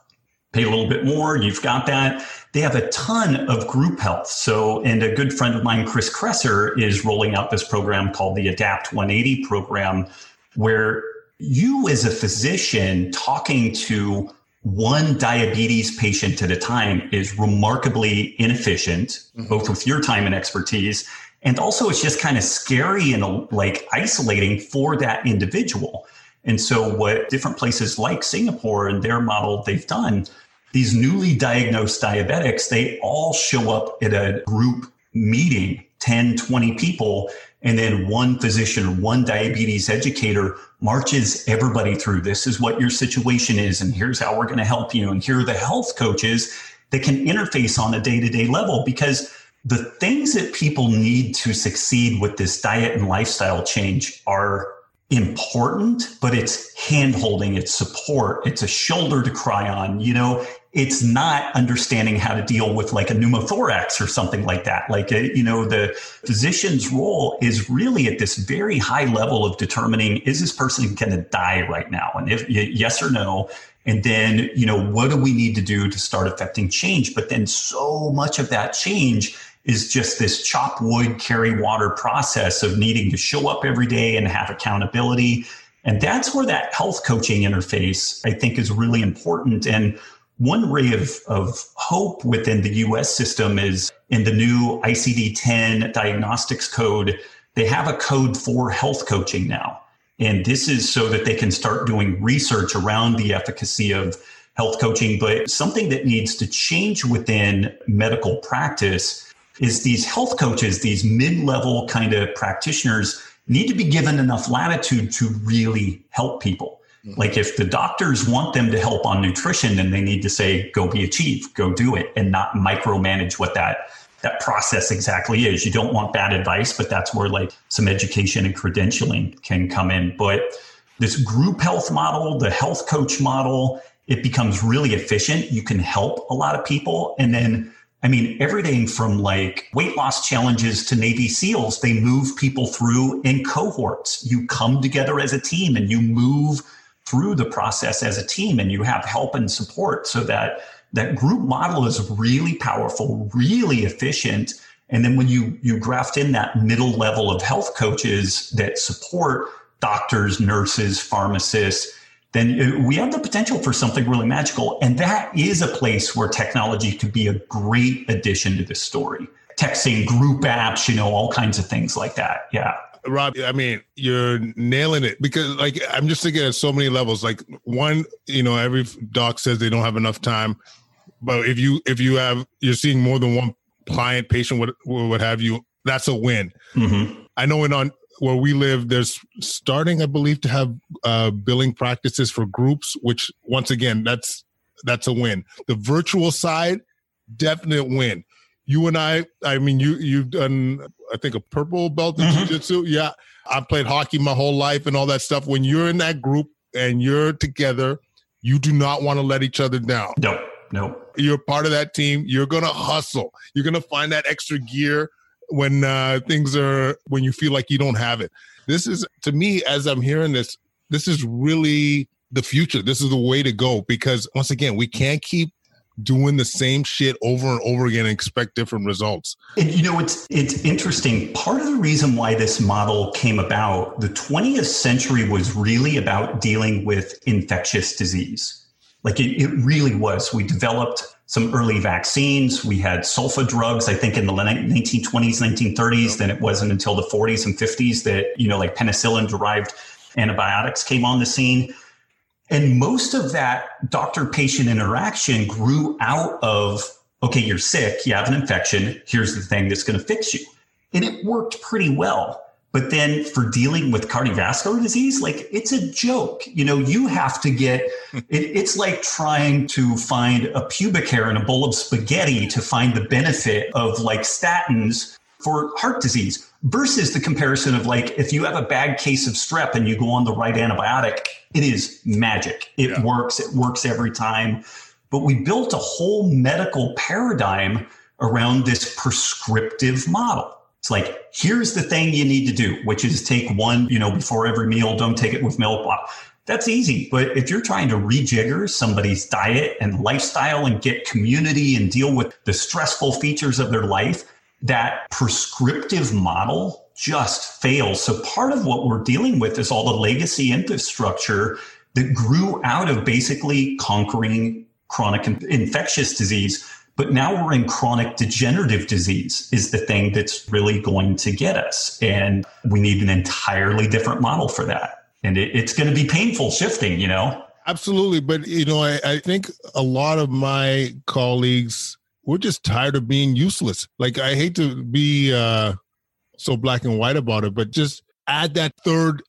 pay a little bit more. You've got that. They have a ton of group health. So, and a good friend of mine, Chris Kresser, is rolling out this program called the Adapt 180 program, where you as a physician talking to one diabetes patient at a time is remarkably inefficient, mm-hmm. both with your time and expertise. And also, it's just kind of scary and like isolating for that individual. And so, what different places like Singapore and their model they've done these newly diagnosed diabetics, they all show up at a group meeting, 10, 20 people, and then one physician one diabetes educator marches everybody through this is what your situation is, and here's how we're going to help you, and here are the health coaches. that can interface on a day to day level because the things that people need to succeed with this diet and lifestyle change are important, but it's hand holding, it's support, it's a shoulder to cry on. You know, it's not understanding how to deal with like a pneumothorax or something like that. Like, a, uh, you know, the physician's role is really at this very high level of determining is this person going to die right now? And if yes or no, and then, you know, what do we need to do to start affecting change? But then so much of that change is just this chop wood, carry water process of needing to show up every day and have accountability. And that's where that health coaching interface, I think, is really important. And one ray of, of hope within the US system is in the new ICD 10 diagnostics code, they have a code for health coaching now. And this is so that they can start doing research around the efficacy of health coaching. But something that needs to change within medical practice is these health coaches, these mid level kind of practitioners need to be given enough latitude to really help people. Mm-hmm. Like if the doctors want them to help on nutrition, then they need to say, go be a chief, go do it, and not micromanage what that that process exactly is. You don't want bad advice, but that's where like some education and credentialing can come in. But this group health model, the health coach model, it becomes really efficient. You can help a lot of people. And then I mean, everything from like weight loss challenges to Navy SEALs, they move people through in cohorts. You come together as a team and you move through the process as a team and you have help and support so that that group model is really powerful, really efficient. And then when you you graft in that middle level of health coaches that support doctors, nurses, pharmacists, then we have the potential for something really magical. And that is a place where technology could be a great addition to this story. Texting, group apps, you know, all kinds of things like that. Yeah. Robb, I mean, you're nailing it because, like, I'm just thinking at so many levels. Like, one, you know, every doc says they don't have enough time, but if you if you have you're seeing more than one client, patient, what what have you, that's a win. Mm-hmm. I know in on where we live, there's starting, I believe, to have uh, billing practices for groups, which once again, that's that's a win. The virtual side, definite win. You and I, I mean, you you've done, I think, a purple belt in mm-hmm. jiu-jitsu. Yeah, I played hockey my whole life and all that stuff. When you're in that group and you're together, you do not want to let each other down. No, no. You're part of that team. You're gonna hustle. You're gonna find that extra gear when uh, things are when you feel like you don't have it. This is to me as I'm hearing this. This is really the future. This is the way to go because once again, we can't keep doing the same shit over and over again and expect different results. And you know, it's it's interesting. Part of the reason why this model came about, the 20th century was really about dealing with infectious disease. Like it, it really was. We developed some early vaccines. We had sulfa drugs, I think, in the 1920s, 1930s. Then it wasn't until the 40s and 50s that, you know, like penicillin derived antibiotics came on the scene. And most of that doctor patient interaction grew out of okay, you're sick, you have an infection, here's the thing that's going to fix you. And it worked pretty well. But then for dealing with cardiovascular disease, like it's a joke. You know, you have to get it, it's like trying to find a pubic hair in a bowl of spaghetti to find the benefit of like statins for heart disease versus the comparison of like if you have a bad case of strep and you go on the right antibiotic, it is magic. It yeah. works, it works every time. But we built a whole medical paradigm around this prescriptive model. It's like, here's the thing you need to do, which is take one, you know, before every meal, don't take it with milk. That's easy. But if you're trying to rejigger somebody's diet and lifestyle and get community and deal with the stressful features of their life, that prescriptive model just fails. So part of what we're dealing with is all the legacy infrastructure that grew out of basically conquering chronic infectious disease but now we're in chronic degenerative disease is the thing that's really going to get us. And we need an entirely different model for that. And it, it's going to be painful shifting, you know? Absolutely. But, you know, I, I think a lot of my colleagues, we're just tired of being useless. Like, I hate to be uh, so black and white about it, but just add that third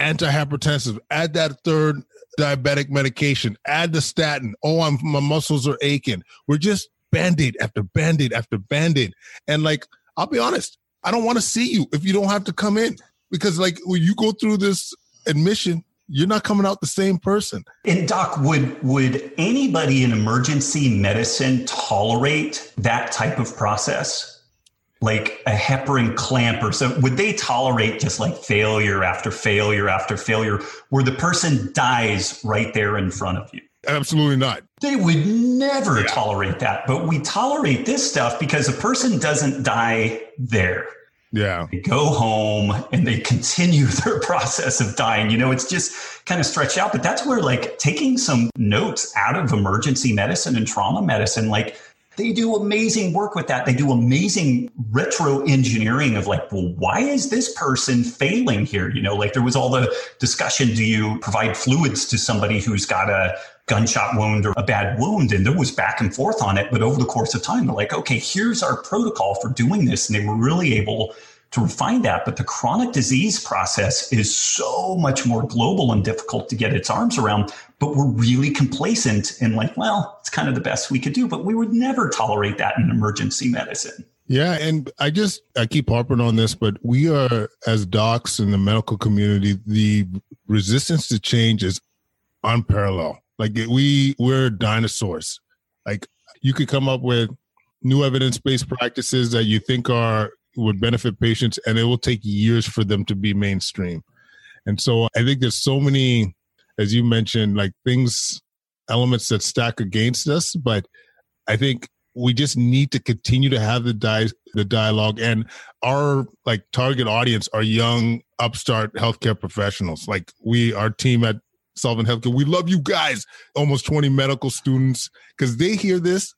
antihypertensive, add that third diabetic medication, add the statin. Oh, I'm my muscles are aching. We're just band-aid after band-aid after band-aid. And like, I'll be honest, I don't want to see you if you don't have to come in. Because like when you go through this admission, you're not coming out the same person. And doc, would would anybody in emergency medicine tolerate that type of process? Like a heparin clamp or so, would they tolerate just like failure after failure after failure where the person dies right there in front of you? Absolutely not. They would never yeah. tolerate that. But we tolerate this stuff because a person doesn't die there. Yeah. They go home and they continue their process of dying. You know, it's just kind of stretched out. But that's where, like, taking some notes out of emergency medicine and trauma medicine, like, they do amazing work with that. They do amazing retro engineering of like, well, why is this person failing here? You know, like there was all the discussion do you provide fluids to somebody who's got a gunshot wound or a bad wound? And there was back and forth on it. But over the course of time, they're like, okay, here's our protocol for doing this. And they were really able to refine that. But the chronic disease process is so much more global and difficult to get its arms around. But we're really complacent and like, well, it's kind of the best we could do. But we would never tolerate that in emergency medicine. Yeah, and I just I keep harping on this, but we are as docs in the medical community, the resistance to change is unparalleled. Like we we're dinosaurs. Like you could come up with new evidence-based practices that you think are would benefit patients and it will take years for them to be mainstream. And so I think there's so many as you mentioned like things elements that stack against us, but I think we just need to continue to have the di- the dialogue and our like target audience are young upstart healthcare professionals like we our team at Solving Healthcare. We love you guys, almost 20 medical students, because they hear this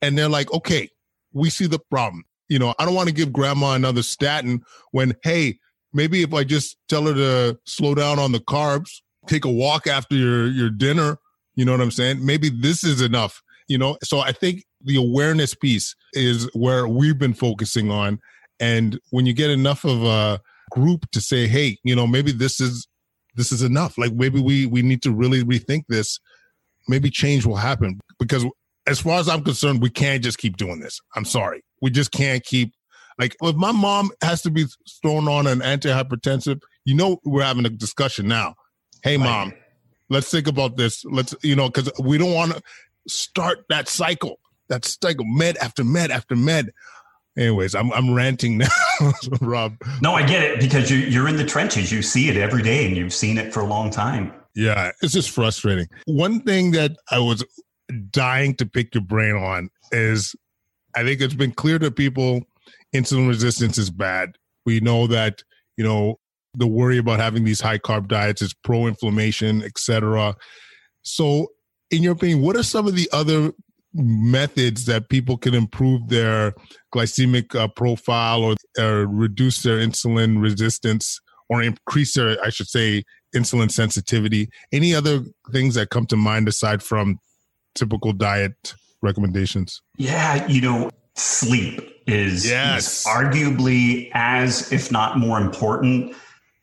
and they're like, okay, we see the problem. You know, I don't want to give grandma another statin when, hey, maybe if I just tell her to slow down on the carbs, take a walk after your, your dinner, you know what I'm saying? Maybe this is enough, you know? So I think the awareness piece is where we've been focusing on. And when you get enough of a group to say, hey, you know, maybe this is this is enough. Like maybe we we need to really rethink this. Maybe change will happen because as far as I'm concerned, we can't just keep doing this. I'm sorry. We just can't keep like if my mom has to be thrown on an antihypertensive, you know we're having a discussion now. Hey mom, let's think about this. Let's you know, because we don't want to start that cycle. That cycle, med after med after med anyways i'm, I'm ranting now Robb. No i get it because you, you're in the trenches. You see it every day and you've seen it for a long time. Yeah it's just frustrating. One thing that i was dying to pick your brain on is i think it's been clear to people insulin resistance is bad. We know that you know the worry about having these high carb diets is pro-inflammation etc so in your opinion what are some of the other methods that people can improve their glycemic uh, profile or, or reduce their insulin resistance or increase their, I should say, insulin sensitivity? Any other things that come to mind aside from typical diet recommendations? Yeah, you know, sleep is, yes. is arguably as, if not more important.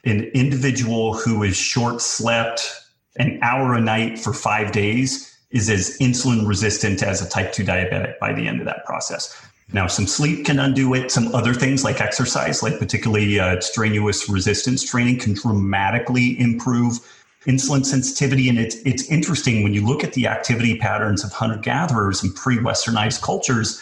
An individual who is short slept an hour a night for five days is as insulin resistant as a type 2 diabetic by the end of that process. Now, some sleep can undo it. Some other things like exercise, like particularly uh, strenuous resistance training, can dramatically improve insulin sensitivity. And it's, it's interesting when you look at the activity patterns of hunter gatherers and pre westernized cultures,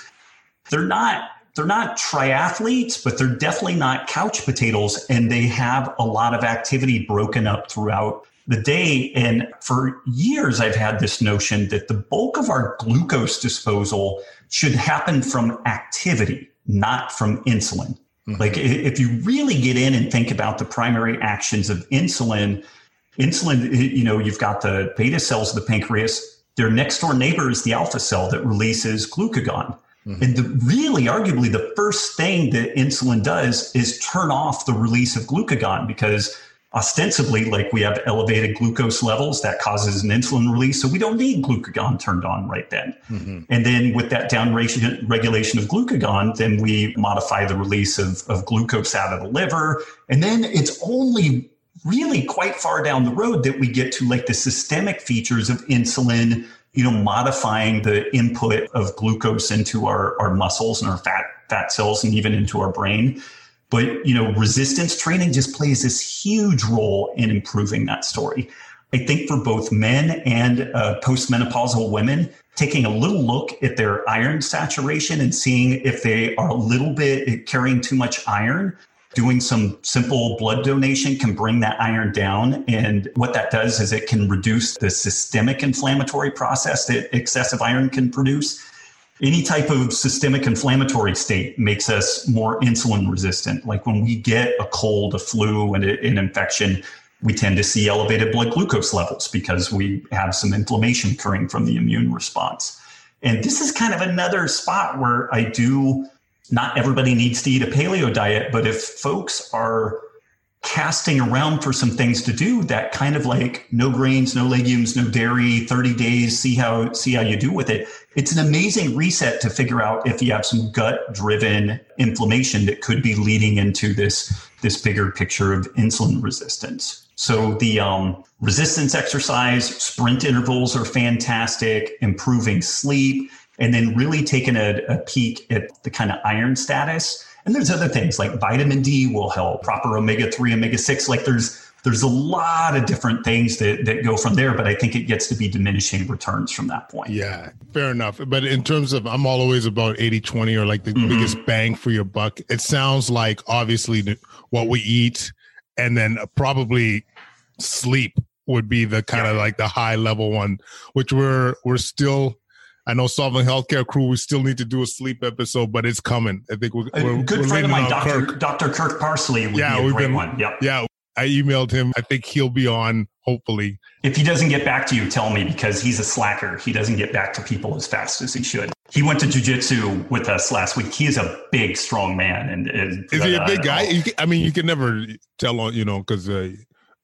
they're not. They're not triathletes, but they're definitely not couch potatoes. And they have a lot of activity broken up throughout the day. And for years, I've had this notion that the bulk of our glucose disposal should happen from activity, not from insulin. Mm-hmm. Like if you really get in and think about the primary actions of insulin, insulin, you know, you've got the beta cells of the pancreas. Their next door neighbor is the alpha cell that releases glucagon. Mm-hmm. And the, really, arguably, the first thing that insulin does is turn off the release of glucagon because ostensibly like we have elevated glucose levels that causes an insulin release so we don't need glucagon turned on right then mm-hmm. and then with that down regulation of glucagon then we modify the release of, of glucose out of the liver and then it's only really quite far down the road that we get to like the systemic features of insulin, you know, modifying the input of glucose into our, our muscles and our fat fat cells and even into our brain. But you know, resistance training just plays this huge role in improving that story. I think for both men and uh, postmenopausal women, taking a little look at their iron saturation and seeing if they are a little bit carrying too much iron doing some simple blood donation can bring that iron down. And what that does is it can reduce the systemic inflammatory process that excessive iron can produce. Any type of systemic inflammatory state makes us more insulin resistant. Like when we get a cold, a flu, and an infection, we tend to see elevated blood glucose levels because we have some inflammation occurring from the immune response. And this is kind of another spot where I do not everybody needs to eat a paleo diet, but if folks are casting around for some things to do that kind of like no grains no legumes no dairy 30 days see how see how you do with it it's an amazing reset to figure out if you have some gut driven inflammation that could be leading into this this bigger picture of insulin resistance so the um, resistance exercise sprint intervals are fantastic improving sleep and then really taking a, a peek at the kind of iron status. And there's other things like vitamin D will help, proper omega 3, omega 6. Like there's there's a lot of different things that, that go from there, but I think it gets to be diminishing returns from that point. Yeah, fair enough. But in terms of, I'm always about 80 20 or like the mm-hmm. biggest bang for your buck. It sounds like obviously what we eat and then probably sleep would be the kind yeah. of like the high level one, which we're, we're still I know Solving Healthcare crew, we still need to do a sleep episode, but it's coming. I think we're, we're good we're friend of mine, Dr. Kirk. Dr. Kirk Parsley would yeah, be a great been, one. Yep. Yeah. I emailed him. I think he'll be on, hopefully. If he doesn't get back to you, tell me because he's a slacker. He doesn't get back to people as fast as he should. He went to jujitsu with us last week. He is a big, strong man. And, and is he a big uh, guy? I mean, you can never tell on, you know, because uh,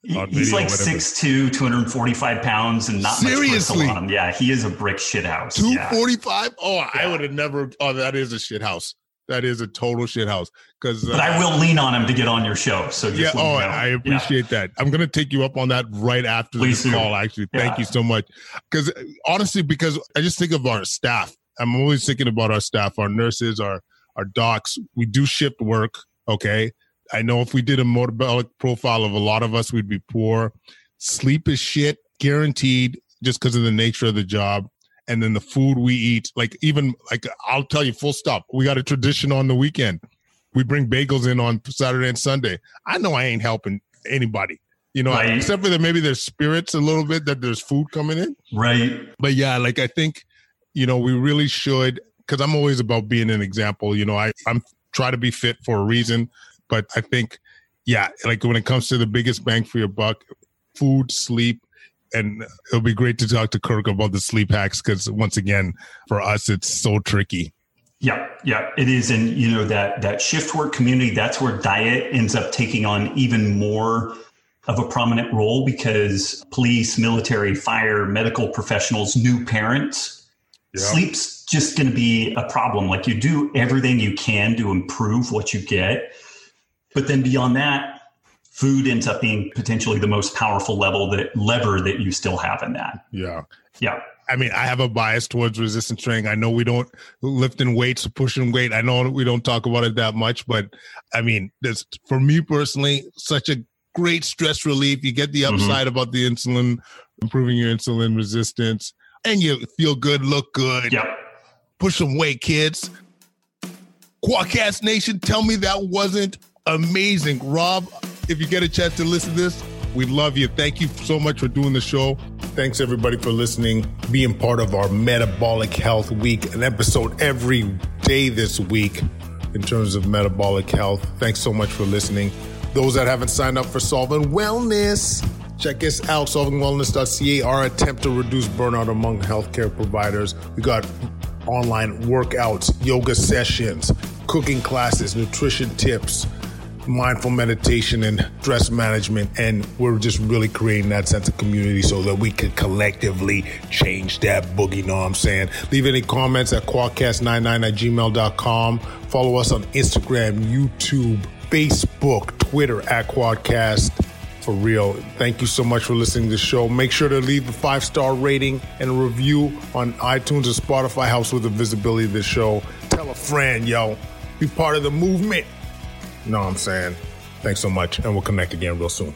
He's like 6'2", 245 pounds, and not Seriously? much on him. Yeah, he is a brick shithouse. Two forty five. Oh, yeah. I would have never. Oh, that is a shithouse. That is a total shithouse. Because, uh, but I will lean on him to get on your show. So yeah. Oh, I appreciate yeah. that. I'm gonna take you up on that right after Please this do. call. Actually, thank you so much. Because honestly, because I just think of our staff. I'm always thinking about our staff, our nurses, our our docs. We do shift work. Okay I know if we did a metabolic profile of a lot of us, we'd be poor. Sleep is shit, guaranteed, just because of the nature of the job. And then the food we eat, like even like I'll tell you, full stop. We got a tradition on the weekend. We bring bagels in on Saturday and Sunday. I know I ain't helping anybody you know, right. except for that maybe there's spirits a little bit that there's food coming in. Right. But yeah, like I think, you know, we really should because I'm always about being an example. You know, I I'm try to be fit for a reason. But I think, yeah, like when it comes to the biggest bang for your buck, food, sleep, and it'll be great to talk to Kirk about the sleep hacks because once again, for us, it's so tricky. Yeah, yeah, it is, and you know that that shift work community. That's where diet ends up taking on even more of a prominent role because police, military, fire, medical professionals, new parents, yeah. sleep's just going to be a problem. Like you do everything you can to improve what you get, but then beyond that, food ends up being potentially the most powerful level that lever that you still have in that. Yeah. Yeah. I mean, I have a bias towards resistance training. I know we don't lifting weights, pushing weight. I know we don't talk about it that much, but I mean, this for me personally, such a great stress relief. You get the mm-hmm. upside mm-hmm. about the insulin, improving your insulin resistance, and you feel good, look good. Yep. Push some weight, kids. Kwadcast Nation, tell me that wasn't amazing. Robb, if you get a chance to listen to this, we love you. Thank you so much for doing the show. Thanks everybody for listening, being part of our Metabolic Health Week, an episode every day this week in terms of metabolic health. Thanks so much for listening. Those that haven't signed up for Solving Wellness, check us out, solvingwellness.ca, our attempt to reduce burnout among healthcare providers. We got online workouts, yoga sessions, cooking classes, nutrition tips, mindful meditation and stress management. And we're just really creating that sense of community so that we could collectively change that boogie. Know what I'm saying? Leave any comments at kwadcast99 at gmail.com. Follow us on Instagram, YouTube, Facebook, Twitter at Kwadcast. For real. Thank you so much for listening to the show. Make sure to leave a five star rating and a review on iTunes and Spotify helps with the visibility of the show. Tell a friend, yo. Be part of the movement. You know what I'm saying? Thanks so much, and we'll connect again real soon.